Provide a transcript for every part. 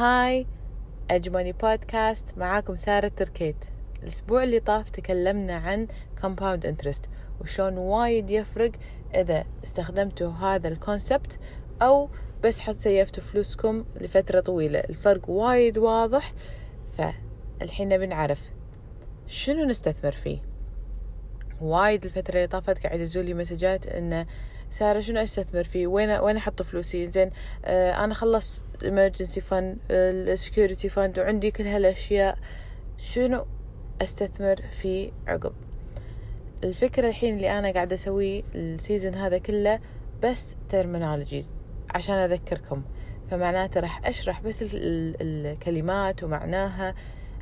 هاي أجمني بودكاست معاكم سارة تركيت. الأسبوع اللي طاف تكلمنا عن compound interest وشون وايد يفرق إذا استخدمتوا هذا الكونسبت أو بس حد سيفتوا فلوسكم لفترة طويلة. الفرق وايد واضح فالحين بنعرف شنو نستثمر فيه. وايد الفترة اللي طافت قاعد يجولي مسجات إنه سارة شنو أستثمر فيه؟ وين وين أحط فلوسي؟ زين آه أنا خلصت emergency fund ال security fund وعندي كل هالأشياء. شنو أستثمر فيه عقب؟ الفكرة الحين اللي أنا قاعدة اسويه ال season هذا كله بس terminologies عشان أذكركم. فمعناته راح أشرح بس الكلمات ومعناها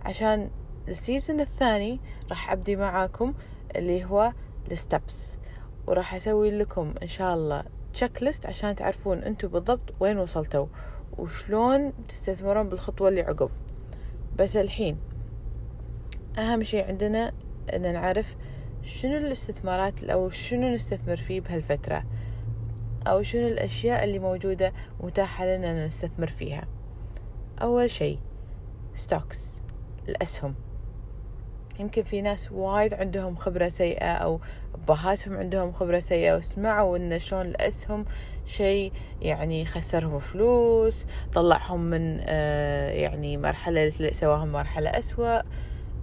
عشان ال season الثاني راح أبدي معاكم اللي هو ال steps وراح أسوي لكم إن شاء الله checklist عشان تعرفون أنتم بالضبط وين وصلتوا وشلون تستثمرون بالخطوة اللي عقب. بس الحين أهم شيء عندنا إن نعرف شنو الاستثمارات أو شنو نستثمر فيه بهالفترة أو شنو الأشياء اللي موجودة متاحة لنا نستثمر فيها. أول شيء stocks الأسهم. يمكن في ناس وايد عندهم خبرة سيئة أو أبهاتهم عندهم خبرة سيئة وسمعوا إن شلون الأسهم شيء يعني خسرهم فلوس طلعهم من آه يعني مرحلة سواهم مرحلة أسوأ.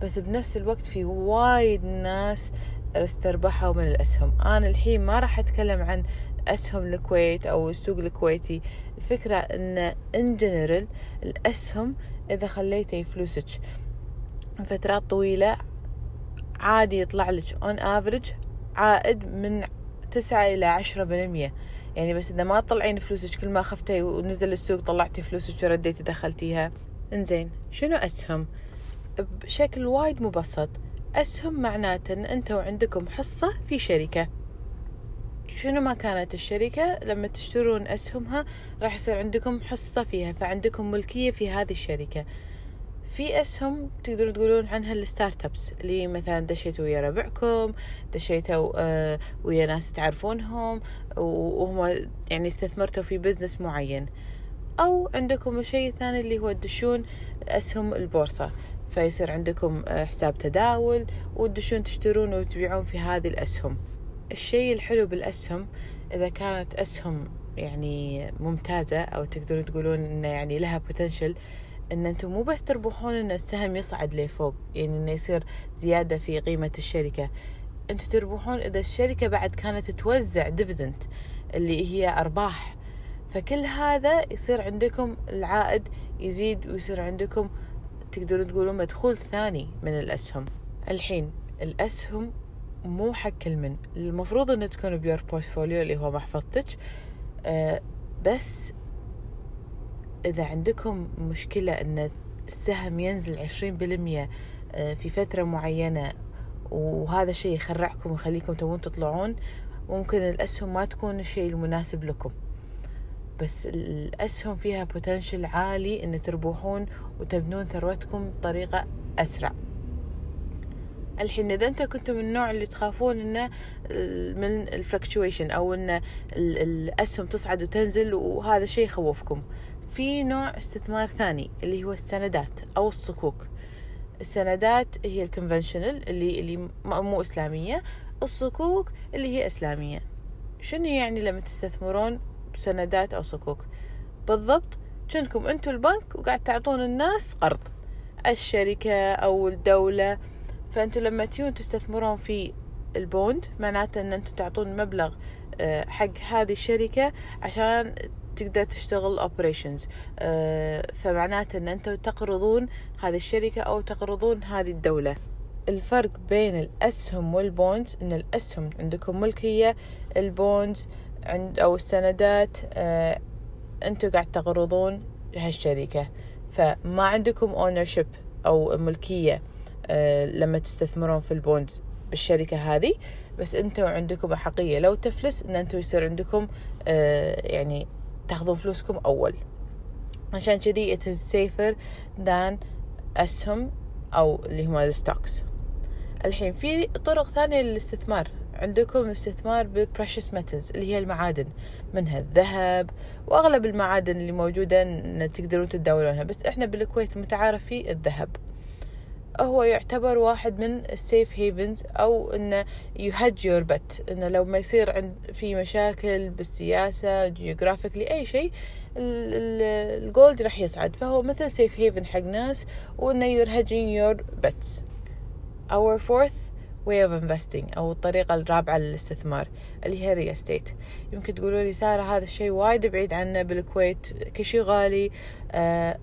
بس بنفس الوقت في وايد ناس استربحوا من الأسهم. أنا الحين ما راح أتكلم عن أسهم الكويت أو السوق الكويتي. الفكرة أن إن جنرال الأسهم إذا خليتي فلوسك فترات طويلة عادي يطلع لك on average عائد من تسعة إلى عشرة بالمية. يعني بس إذا ما تطلعين فلوسك كل ما خفتي ونزل السوق طلعتي فلوسك ورديتي دخلتيها. إنزين شنو أسهم؟ بشكل وايد مبسط. أسهم معناته أن أنتوا عندكم حصة في شركة. شنو ما كانت الشركة لما تشترون أسهمها راح يصير عندكم حصة فيها فعندكم ملكية في هذه الشركة. في اسهم تقدرون تقولون عنها ال startups اللي مثلا دشيتوا ويا ربعكم دشيتوا آه ويا ناس تعرفونهم وهم يعني استثمرتوا في business معين. أو عندكم الشيء الثاني اللي هو تدشون اسهم البورصة. فيصير عندكم آه، حساب تداول وتدشون تشترون وتبيعون في هذه الأسهم. الشيء الحلو بالأسهم إذا كانت أسهم يعني ممتازة أو تقدرون تقولون إنه يعني لها بوتنشل إن أنتم مو بس تربحون إن السهم يصعد لفوق يعني إنه يصير زيادة في قيمة الشركة. أنتم تربحون إذا الشركة بعد كانت توزع ديفيدنت اللي هي أرباح. فكل هذا يصير عندكم العائد يزيد ويصير عندكم تقدرون تقولون مدخول ثاني من الأسهم. الحين الأسهم مو حق كل من. المفروض انه تكون بيور portfolio اللي هو محفظتك أه بس إذا عندكم مشكلة أن السهم ينزل عشرين بالمية آه، في فترة معينة وهذا الشيء يخرعكم ويخليكم تبون تطلعون ممكن الأسهم ما تكون الشيء المناسب لكم. بس الأسهم فيها potential عالي أن تربحون وتبنون ثروتكم بطريقة أسرع. الحين إذا أنت كنتم من النوع اللي تخافون انه من ال fluctuation أو إن الأسهم تصعد وتنزل وهذا الشيء يخوفكم. في نوع استثمار ثاني اللي هو السندات أو الصكوك. السندات هي ال conventional اللي اللي مو إسلامية الصكوك اللي هي إسلامية. شنو يعني لما تستثمرون بسندات أو صكوك؟ بالضبط كنكم أنتم البنك وقاعد تعطون الناس قرض. الشركة أو الدولة. فانتم لما تيون تستثمرون في ال bond معناته إن أنتم تعطون مبلغ آه، حق هذه الشركة عشان تقدر تشتغل operations آه، فمعناته إن أنتم تقرضون هذه الشركة أو تقرضون هذه الدولة. الفرق بين الاسهم وال bonds إن الاسهم عندكم ملكية ال bonds عند أو السندات آه، أنتم قاعد تقرضون هالشركة. فما عندكم ownership أو ملكية آه، لما تستثمرون في ال bonds بالشركة هذه. بس أنتم عندكم أحقية لو تفلس إن أنتم يصير عندكم يعني تاخذون فلوسكم أول. عشان كذي it is safer than أسهم أو اللي هم ال stocks الحين في طرق ثانية للاستثمار. عندكم استثمار بال precious metals اللي هي المعادن منها الذهب وأغلب المعادن اللي موجودة تقدرون تتداولونها بس إحنا بالكويت متعارف فيه الذهب. هو يعتبر واحد من ال safe havens أو إنه ي hedge your bet إنه لو ما يصير عند في مشاكل بالسياسة geographically أي شيء ال gold راح يصعد. فهو مثل safe haven حق ناس وإنه hedging your bets our fourth way of investing أو الطريقة الرابعة للاستثمار اللي هي real estate يمكن تقولوا لي سارة هذا الشيء وايد بعيد عنا بالكويت كل شيء غالي آه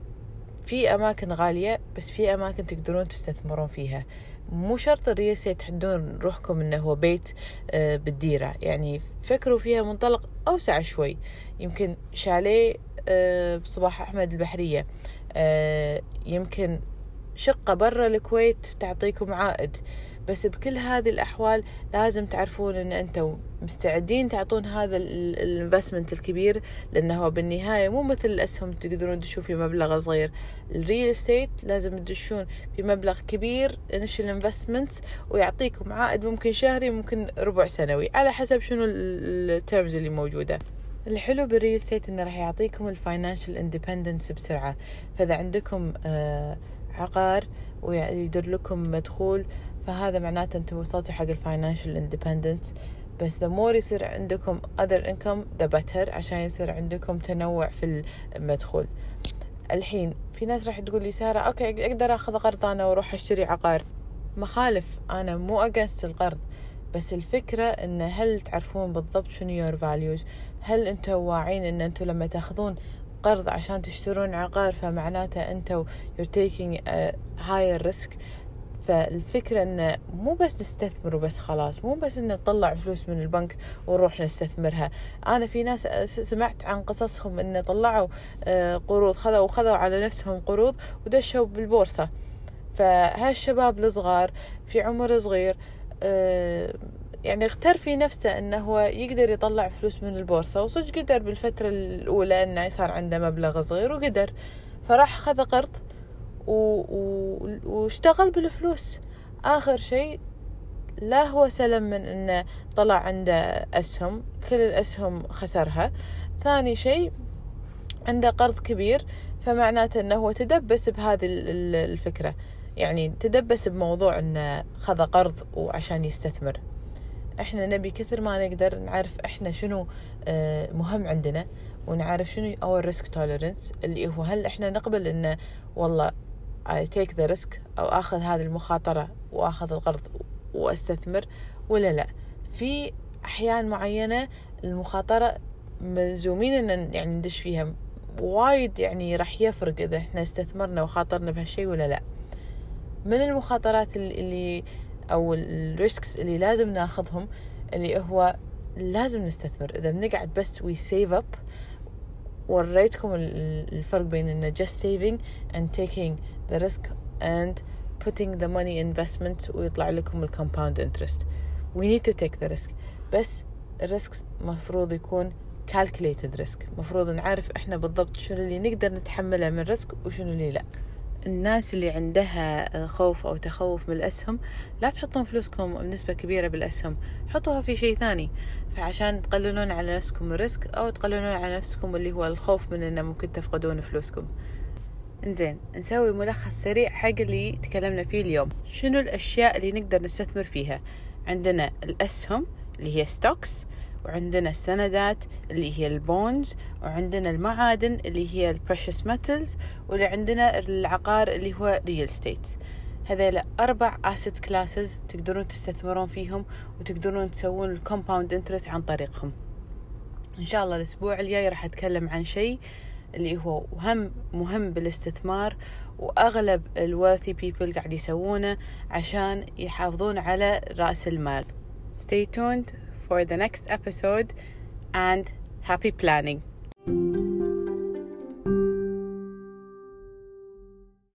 في أماكن غالية بس في أماكن تقدرون تستثمرون فيها. مو شرط estate تحدون روحكم إنه هو بيت آه بالديرة. يعني فكروا فيها منطلق أوسع شوي. يمكن شاليه آه بصباح أحمد البحرية. آه يمكن شقة برا الكويت تعطيكم عائد. بس بكل هذه الأحوال لازم تعرفون أن أنتم مستعدين تعطون هذا ال investment الكبير لأنه هو بالنهاية مو مثل الأسهم تقدرون تدشون في مبلغ صغير. ال real estate لازم تدشون في مبلغ كبير initial investment ويعطيكم عائد ممكن شهري ممكن ربع سنوي على حسب شنو ال terms اللي موجودة. الحلو بال real estate إنه راح يعطيكم ال financial independence بسرعة. فإذا عندكم آه عقار ويدر لكم مدخول فهذا معناته أنتم وصلتوا حق ال financial independence بس the more يصير عندكم other income the better عشان يصير عندكم تنوع في المدخول. الحين في ناس راح تقول لي سارة okay أقدر أخذ قرض أنا وأروح أشتري عقار. مخالف أنا مو against القرض. بس الفكرة إن هل تعرفون بالضبط شنو your values هل أنتم واعين إن أنتم لما تأخذون قرض عشان تشترون عقار فمعناته أنتم you're taking a higher risk فالفكرة انه مو بس نستثمر وبس خلاص مو بس إنه نطلع فلوس من البنك ونروح نستثمرها. أنا في ناس سمعت عن قصصهم انه طلعوا قروض خذوا خذوا على نفسهم قروض ودشوا بالبورصة. فهالشباب الصغار في عمر صغير يعني اختار في نفسه إنه هو يقدر يطلع فلوس من البورصة. وصدق قدر بالفترة الأولى إنه صار عنده مبلغ صغير وقدر. فراح خذ قرض و... و... واشتغل بالفلوس. آخر شيء لا هو سلم من إنه طلع عنده أسهم كل الأسهم خسرها. ثاني شيء عنده قرض كبير فمعناته إنه هو تدبس بهذه الفكرة. يعني تدبس بموضوع إنه خذ قرض وعشان يستثمر. إحنا نبي كثر ما نقدر نعرف إحنا شنو مهم عندنا ونعرف شنو our risk tolerance اللي هو هل إحنا نقبل إنه والله I take the risk أو أخذ هذه المخاطرة وأخذ القرض وأستثمر ولا لا. في أحيان معينة المخاطرة ملزومين أن يعني ندش فيها. وايد يعني راح يفرق إذا إحنا استثمرنا وخاطرنا بهالشيء ولا لا. من المخاطرات اللي أو ال risks اللي لازم ناخذهم اللي هو لازم نستثمر. إذا بنقعد بس we save up وريتكم الفرق بين إنه just saving and taking the risk and putting the money investment ويطلع لكم ال compound interest. We need to take the risk. بس ال risk مفروض يكون calculated risk. مفروض نعرف إحنا بالضبط شنو اللي نقدر نتحمله من risk وشنو اللي لا. الناس اللي عندها خوف أو تخوف من الأسهم لا تحطون فلوسكم بنسبة كبيرة بالأسهم حطوها في شيء ثاني. فعشان تقللون على نفسكم ال risk أو تقللون على نفسكم اللي هو الخوف من أنه ممكن تفقدون فلوسكم. إنزين نسوي ملخص سريع حق اللي تكلمنا فيه اليوم. شنو الأشياء اللي نقدر نستثمر فيها؟ عندنا الأسهم اللي هي stocks وعندنا السندات اللي هي ال bonds وعندنا المعادن اللي هي ال precious metals واللي عندنا العقار اللي هو real estate هذيلا أربع asset classes تقدرون تستثمرون فيهم وتقدرون تسوون ال compound interest عن طريقهم. إن شاء الله الأسبوع الجاي راح أتكلم عن شيء اللي هو هم مهم بالاستثمار وأغلب ال wealthy people قاعد يسوونه عشان يحافظون على رأس المال. Stay tuned. For the next episode and happy planning.